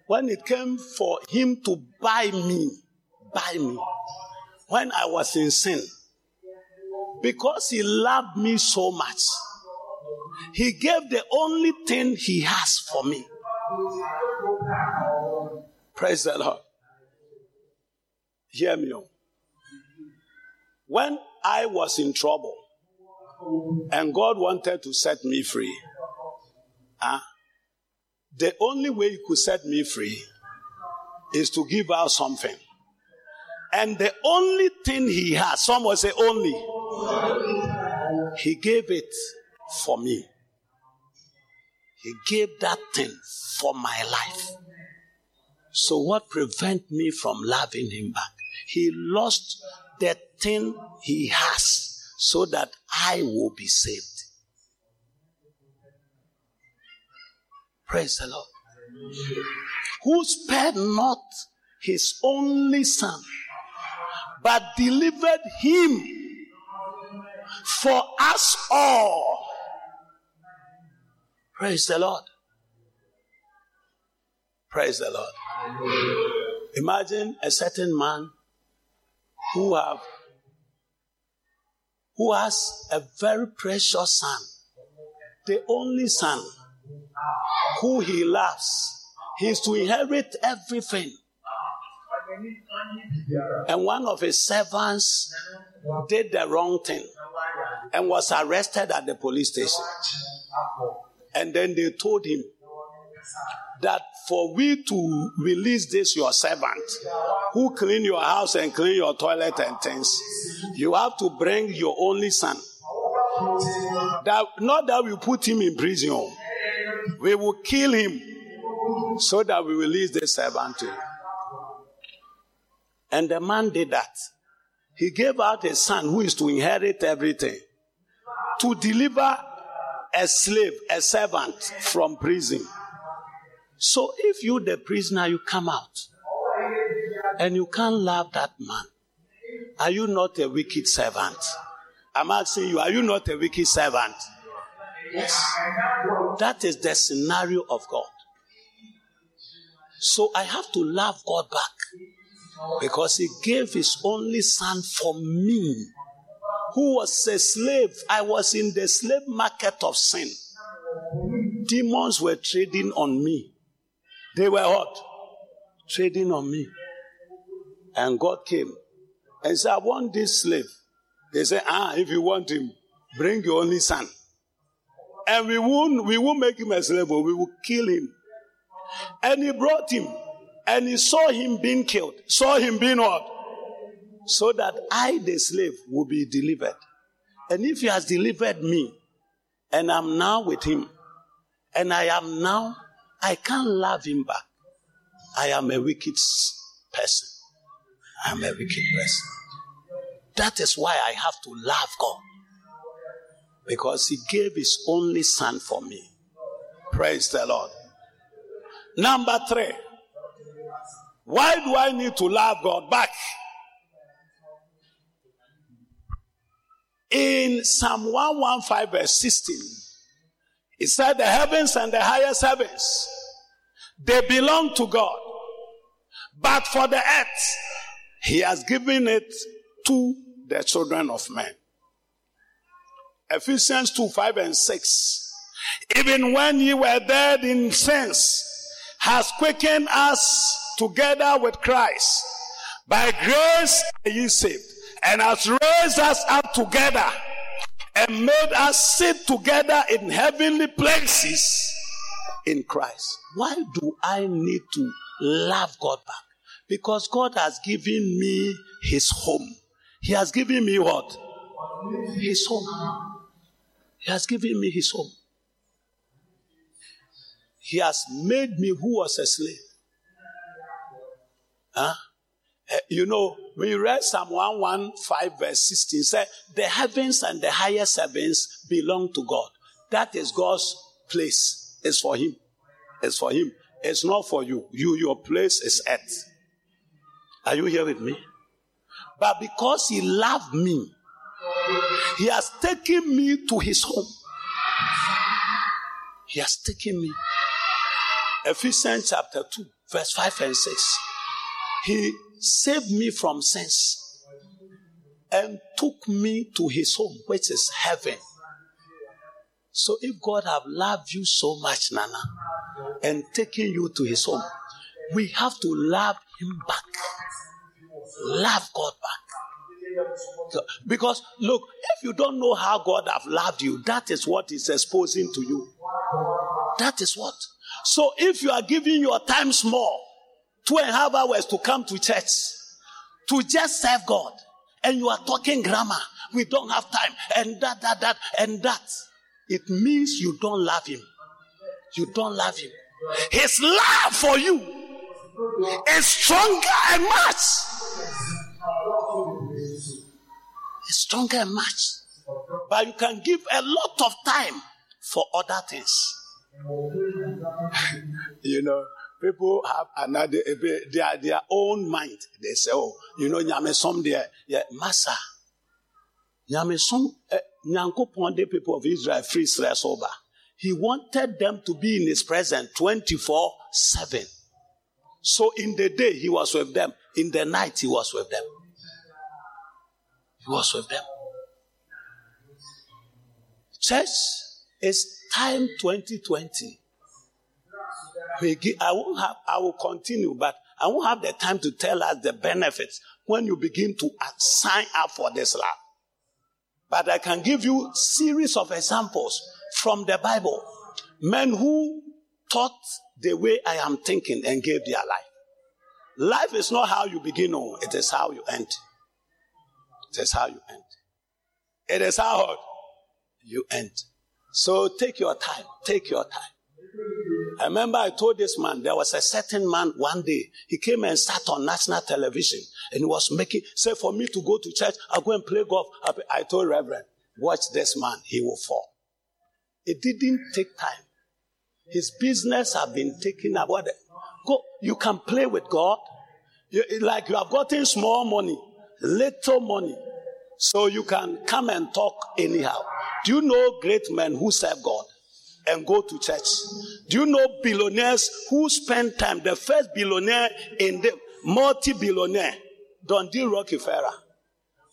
when it came for him to buy me, buy me, when I was in sin, because he loved me so much, he gave the only thing he has for me. Praise the Lord. Hear me. When I was in trouble and God wanted to set me free, huh? the only way He could set me free is to give out something. And the only thing He has, someone say only, He gave it for me. He gave that thing for my life. So what prevent me from loving him back? He lost the thing he has so that I will be saved. Praise the Lord. Who spared not his only son, but delivered him for us all. Praise the Lord. Praise the Lord. Imagine a certain man who have who has a very precious son, the only son who he loves. He is to inherit everything. And one of his servants did the wrong thing and was arrested at the police station. And then they told him that for we to release this your servant who clean your house and clean your toilet and things, you have to bring your only son. That not that we put him in prison, we will kill him so that we release the servant to you. And the man did that. He gave out a son who is to inherit everything to deliver a slave, a servant from prison. So if you, the prisoner, you come out and you can't love that man, are you not a wicked servant? I'm asking you, are you not a wicked servant? Yes. That is the scenario of God. So I have to love God back because He gave His only Son for me, who was a slave. I was in the slave market of sin. Demons were trading on me. They were what? Trading on me. And God came and said, I want this slave. They said, Ah, if you want him, bring your only son. And we won't, we won't make him a slave, we will kill him. And he brought him, and he saw him being killed, saw him being what? So that I, the slave, will be delivered. And if he has delivered me, and I'm now with him, and I am now I can't love him back. I am a wicked person. I am a wicked person. That is why I have to love God. Because he gave his only son for me. Praise the Lord. Number three. Why do I need to love God back? In Psalm 115, verse 16, it said, The heavens and the highest heavens, they belong to God. But for the earth, He has given it to the children of men. Ephesians 2 5 and 6. Even when ye were dead in sins, has quickened us together with Christ. By grace are ye saved, and has raised us up together and made us sit together in heavenly places in Christ. Why do I need to love God back? Because God has given me his home. He has given me what? His home. He has given me his home. He has made me who was a slave. Huh? Uh, you know, we read Psalm 115, verse 16, said, The heavens and the highest heavens belong to God. That is God's place. It's for Him. It's for Him. It's not for you. You, your place is earth. Are you here with me? But because He loved me, He has taken me to His home. He has taken me. Ephesians chapter 2, verse 5 and 6. He saved me from sins and took me to his home, which is heaven. So if God have loved you so much, Nana, and taken you to his home, we have to love him back. Love God back. because look, if you don't know how God have loved you, that is what is exposing to you. That is what. So if you are giving your time small, two and a half hours to come to church to just serve God. And you are talking grammar. We don't have time. And that, that, that, and that. It means you don't love Him. You don't love Him. His love for you is stronger and much. It's stronger and much. But you can give a lot of time for other things. you know, people have another they their their own mind. They say, "Oh, you know, nyamesom there, yeah, massa, nyamesom, uh, nyankopon the people of Israel free stress over. He wanted them to be in His presence twenty four seven. So in the day he was with them, in the night he was with them. He was with them. Church, it's time 2020 I won't have, I will continue, but I won't have the time to tell us the benefits when you begin to sign up for this love. But I can give you series of examples from the Bible. Men who thought the way I am thinking and gave their life. Life is not how you begin, no, it is how you end. It is how you end. It is how you end. So take your time. Take your time. I remember I told this man, there was a certain man one day, he came and sat on national television and he was making, say for me to go to church, I'll go and play golf. I told Reverend, watch this man, he will fall. It didn't take time. His business have been taken away. Go, you can play with God. You, like you have gotten small money, little money, so you can come and talk anyhow. Do you know great men who serve God and go to church? Do you know billionaires who spend time? The first billionaire in the multi-billionaire, John D. Rockefeller,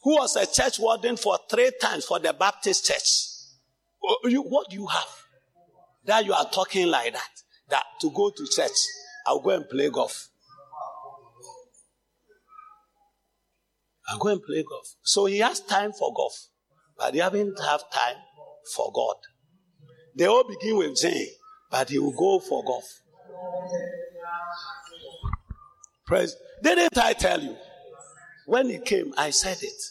who was a church warden for three times for the Baptist church. Oh, what do you have that you are talking like that? That to go to church, I'll go and play golf. I'll go and play golf. So he has time for golf, but he haven't have time for God. They all begin with Jane, but he will go for golf. Praise. Didn't I tell you? When he came, I said it.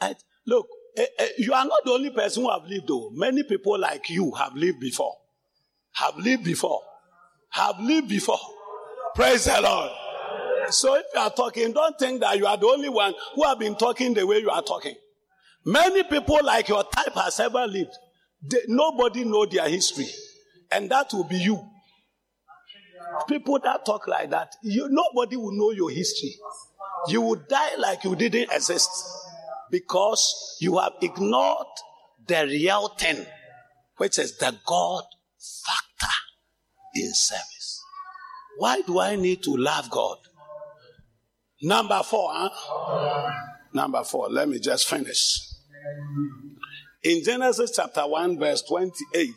I, look, eh, eh, you are not the only person who have lived, though. Many people like you have lived before. Have lived before. Have lived before. Praise the Lord. So if you are talking, don't think that you are the only one who have been talking the way you are talking. Many people like your type has ever lived. They, nobody know their history. And that will be you. People that talk like that, you, nobody will know your history. You will die like you didn't exist because you have ignored the real thing, which is the God factor in service. Why do I need to love God? Number four, huh? Number four, let me just finish. In Genesis chapter 1, verse 28,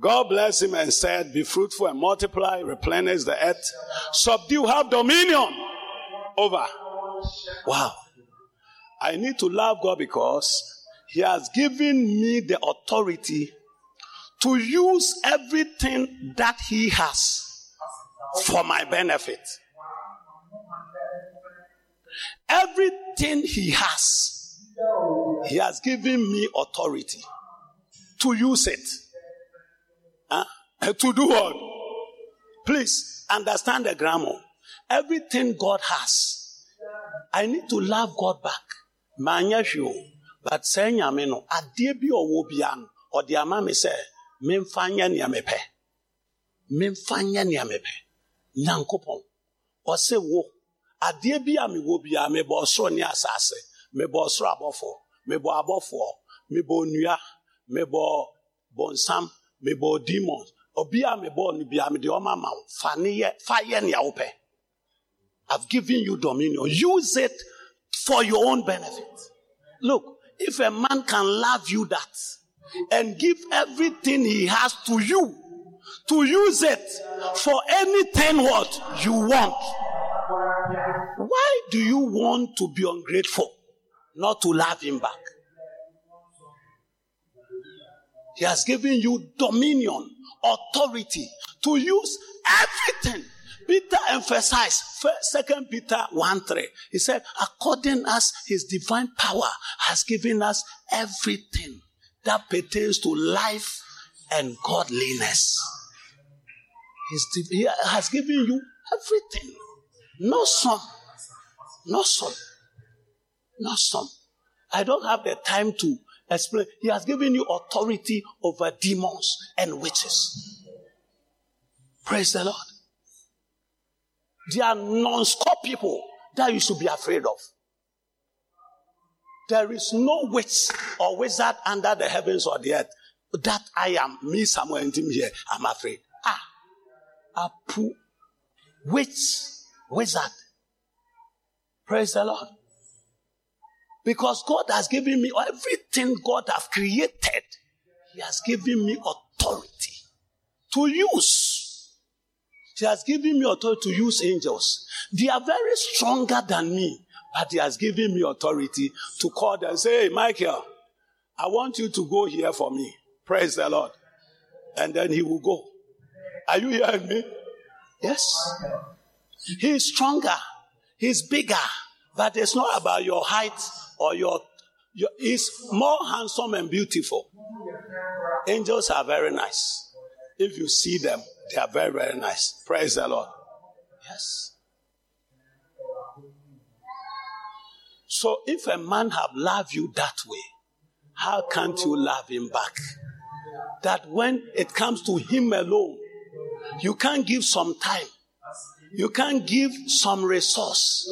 God blessed him and said, Be fruitful and multiply, replenish the earth, subdue, have dominion over. Wow. I need to love God because He has given me the authority to use everything that He has for my benefit. Everything He has, He has given me authority to use it. Huh? To do what? Please understand the grammar. Everything God has, I need to love God back. Manya but say nyame no adeɛ bi ɔwɔ bia no ɔde ama me sɛ memfa nyɛ nea mepɛ memfa nyɛ nea mepɛ nyankopɔn ɔsɛ wo adeɛ bi a mewɔ biara mebɔ ɔsoro ne asase mebɔ ɔsoro abɔfoɔ mebɔ abɔfoɔ mebɔ nnua mebɔ bɔnsam mebɔ demons obi a mebɔ no biara mede ɔma ma wo fa yɛ nea wopɛ I've given you dominion. Use it for your own benefit. Look, if a man can love you that and give everything he has to you to use it for anything what you want, why do you want to be ungrateful, not to love him back? He has given you dominion, authority to use everything. Peter emphasized, Second Peter 1 3. He said, according as his divine power has given us everything that pertains to life and godliness. he has given you everything. No some. No some. No some. I don't have the time to explain. He has given you authority over demons and witches. Praise the Lord. They are non-stop people that you should be afraid of. There is no witch or wizard under the heavens or the earth that I am, me, Samuel, and him here, I'm afraid. Ah, a poo, witch, wizard. Praise the Lord. Because God has given me everything God has created. He has given me authority to use. He has given me authority to use angels. They are very stronger than me, but He has given me authority to call them and say, Hey, Michael, I want you to go here for me. Praise the Lord. And then He will go. Are you hearing me? Yes. He is stronger. He's bigger. But it's not about your height or your, your he's more handsome and beautiful. Angels are very nice. If you see them, they are very, very nice. Praise the Lord. Yes. So if a man have loved you that way, how can't you love him back? That when it comes to him alone, you can't give some time. You can't give some resource.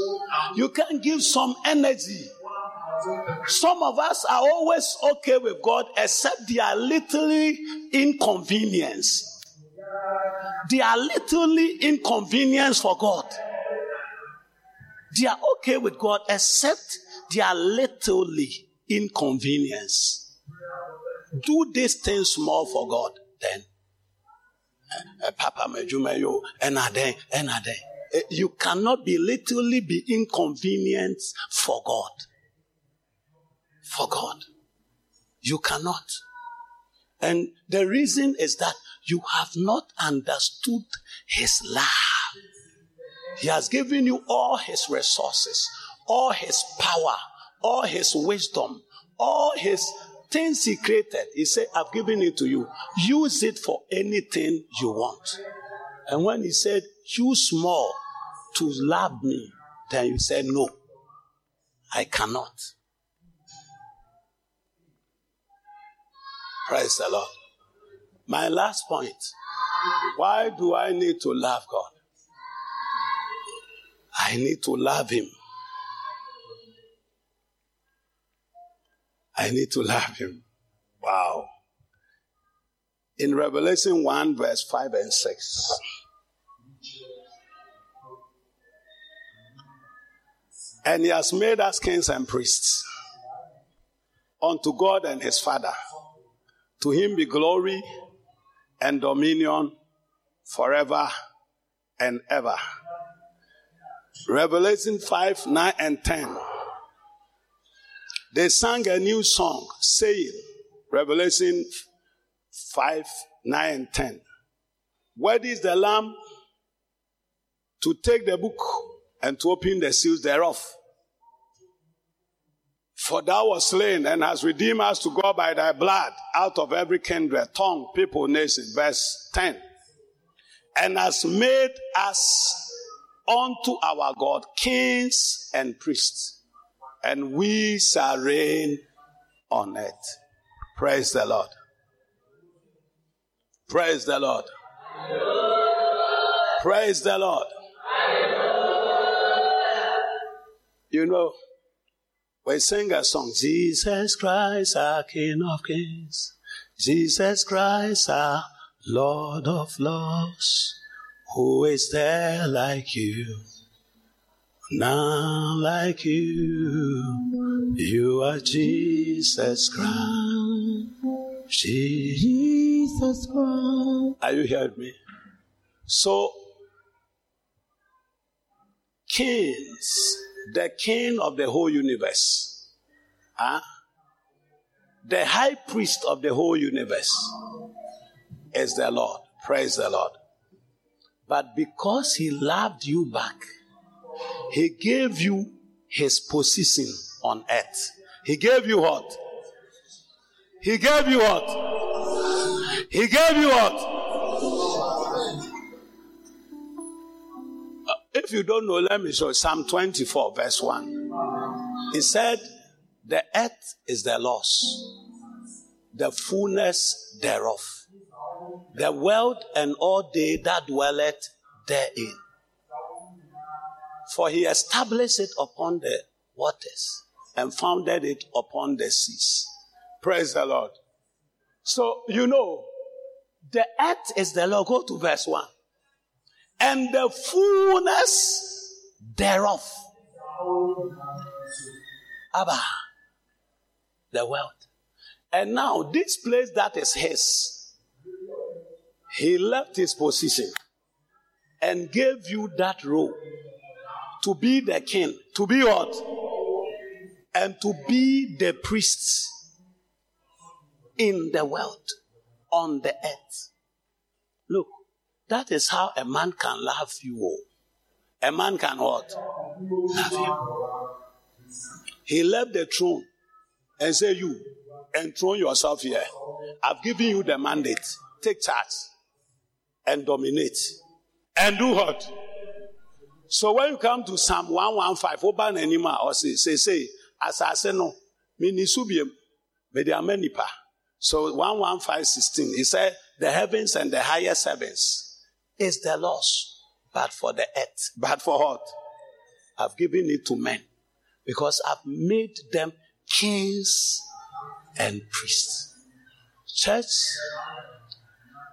You can't give some energy. Some of us are always okay with God, except they are literally inconvenience. They are literally inconvenience for God. They are okay with God, except they are literally inconvenience. Do these things small for God, then. Uh, Papa Mejumayo, and then, You cannot be literally be inconvenient for God. For God. You cannot. And the reason is that you have not understood His love. He has given you all His resources, all His power, all His wisdom, all His things He created. He said, I've given it to you. Use it for anything you want. And when He said, Use more to love me, then you said, No, I cannot. Praise the Lord. My last point. Why do I need to love God? I need to love Him. I need to love Him. Wow. In Revelation 1, verse 5 and 6. And He has made us kings and priests unto God and His Father. To Him be glory and dominion forever and ever. Revelation 5, 9, and 10. They sang a new song saying, Revelation 5, 9, and 10. Where is the Lamb to take the book and to open the seals thereof? For thou wast slain and hast redeemed us to God by thy blood out of every kindred, tongue, people, nation. Verse 10. And has made us unto our God kings and priests, and we shall reign on earth. Praise the Lord. Praise the Lord. Praise the Lord. You know, we sing a song, Jesus Christ, our King of Kings. Jesus Christ, our Lord of Lords. Who is there like you? None like you. You are Jesus Christ. Jesus Christ. Are you hearing me? So, kings the king of the whole universe. Huh? The high priest of the whole universe is the Lord. Praise the Lord. But because he loved you back, he gave you his position on earth. He gave you what? He gave you what? He gave you what? If you don't know, let me show you Psalm 24, verse 1. He said, The earth is the loss, the fullness thereof, the world and all they that dwelleth therein. For he established it upon the waters and founded it upon the seas. Praise the Lord. So, you know, the earth is the Lord. Go to verse 1 and the fullness thereof. Abba, the world. And now, this place that is his, he left his position and gave you that role to be the king, to be what? And to be the priests in the world, on the earth. Look, that is how a man can love you. A man can what? Love you. He left the throne and said, You, enthrone yourself here. I've given you the mandate. Take charge and dominate. And do what? So when you come to Psalm 115, open anima or say, say, say, as I say no, minisubium, mediamenipa. So 115, 16, he said, the heavens and the highest heavens is the loss, but for the earth. But for what? I've given it to men because I've made them kings and priests. Church,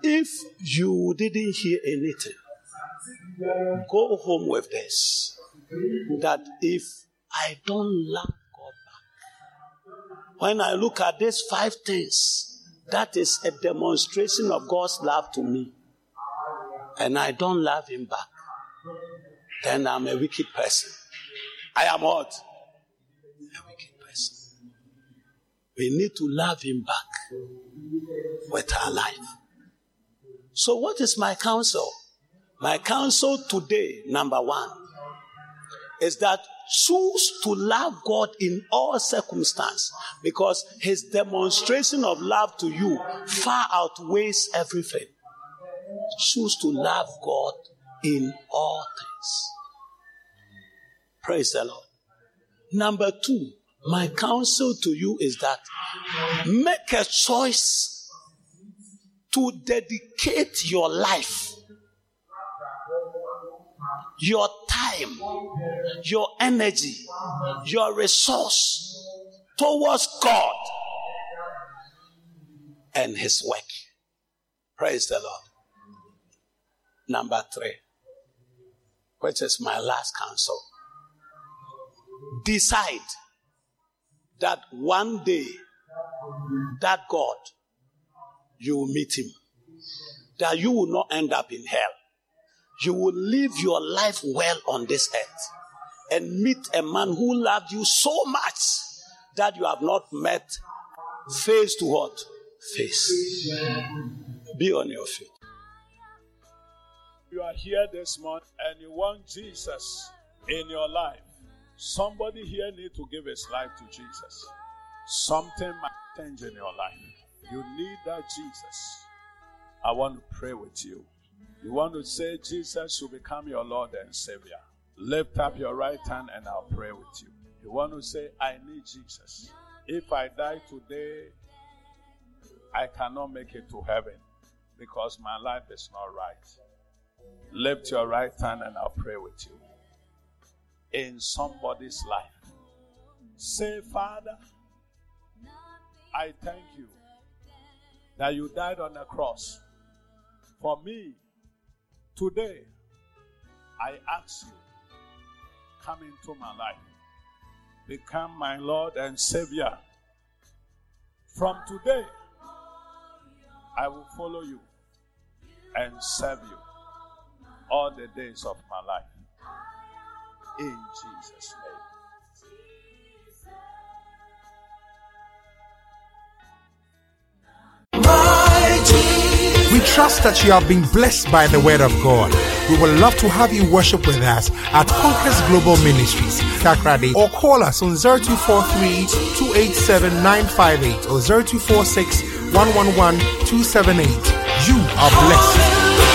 if you didn't hear anything, go home with this. That if I don't love God back, when I look at these five things, that is a demonstration of God's love to me, and I don't love Him back, then I'm a wicked person. I am what? A wicked person. We need to love Him back with our life. So, what is my counsel? My counsel today, number one, is that choose to love God in all circumstances because His demonstration of love to you far outweighs everything. Choose to love God in all things. Praise the Lord. Number two, my counsel to you is that make a choice to dedicate your life, your time, your energy, your resource towards God and His work. Praise the Lord. Number three, which is my last counsel. Decide that one day that God, you will meet him. That you will not end up in hell. You will live your life well on this earth and meet a man who loved you so much that you have not met face to what? Face. Be on your feet. You are here this month and you want Jesus in your life. Somebody here need to give his life to Jesus. Something might change in your life. You need that Jesus. I want to pray with you. You want to say Jesus will become your Lord and Savior. Lift up your right hand and I'll pray with you. You want to say, I need Jesus. If I die today, I cannot make it to heaven because my life is not right. Lift your right hand and I'll pray with you in somebody's life. Say, Father, I thank you that you died on the cross for me. Today, I ask you, come into my life, become my Lord and Savior. From today, I will follow you and serve you all the days of my life in Jesus' name. We trust that you have been blessed by the word of God. We would love to have you worship with us at Conquest Global Ministries, Takoradi, or call us on 0243 287 958 or 0246 111 278. You are blessed.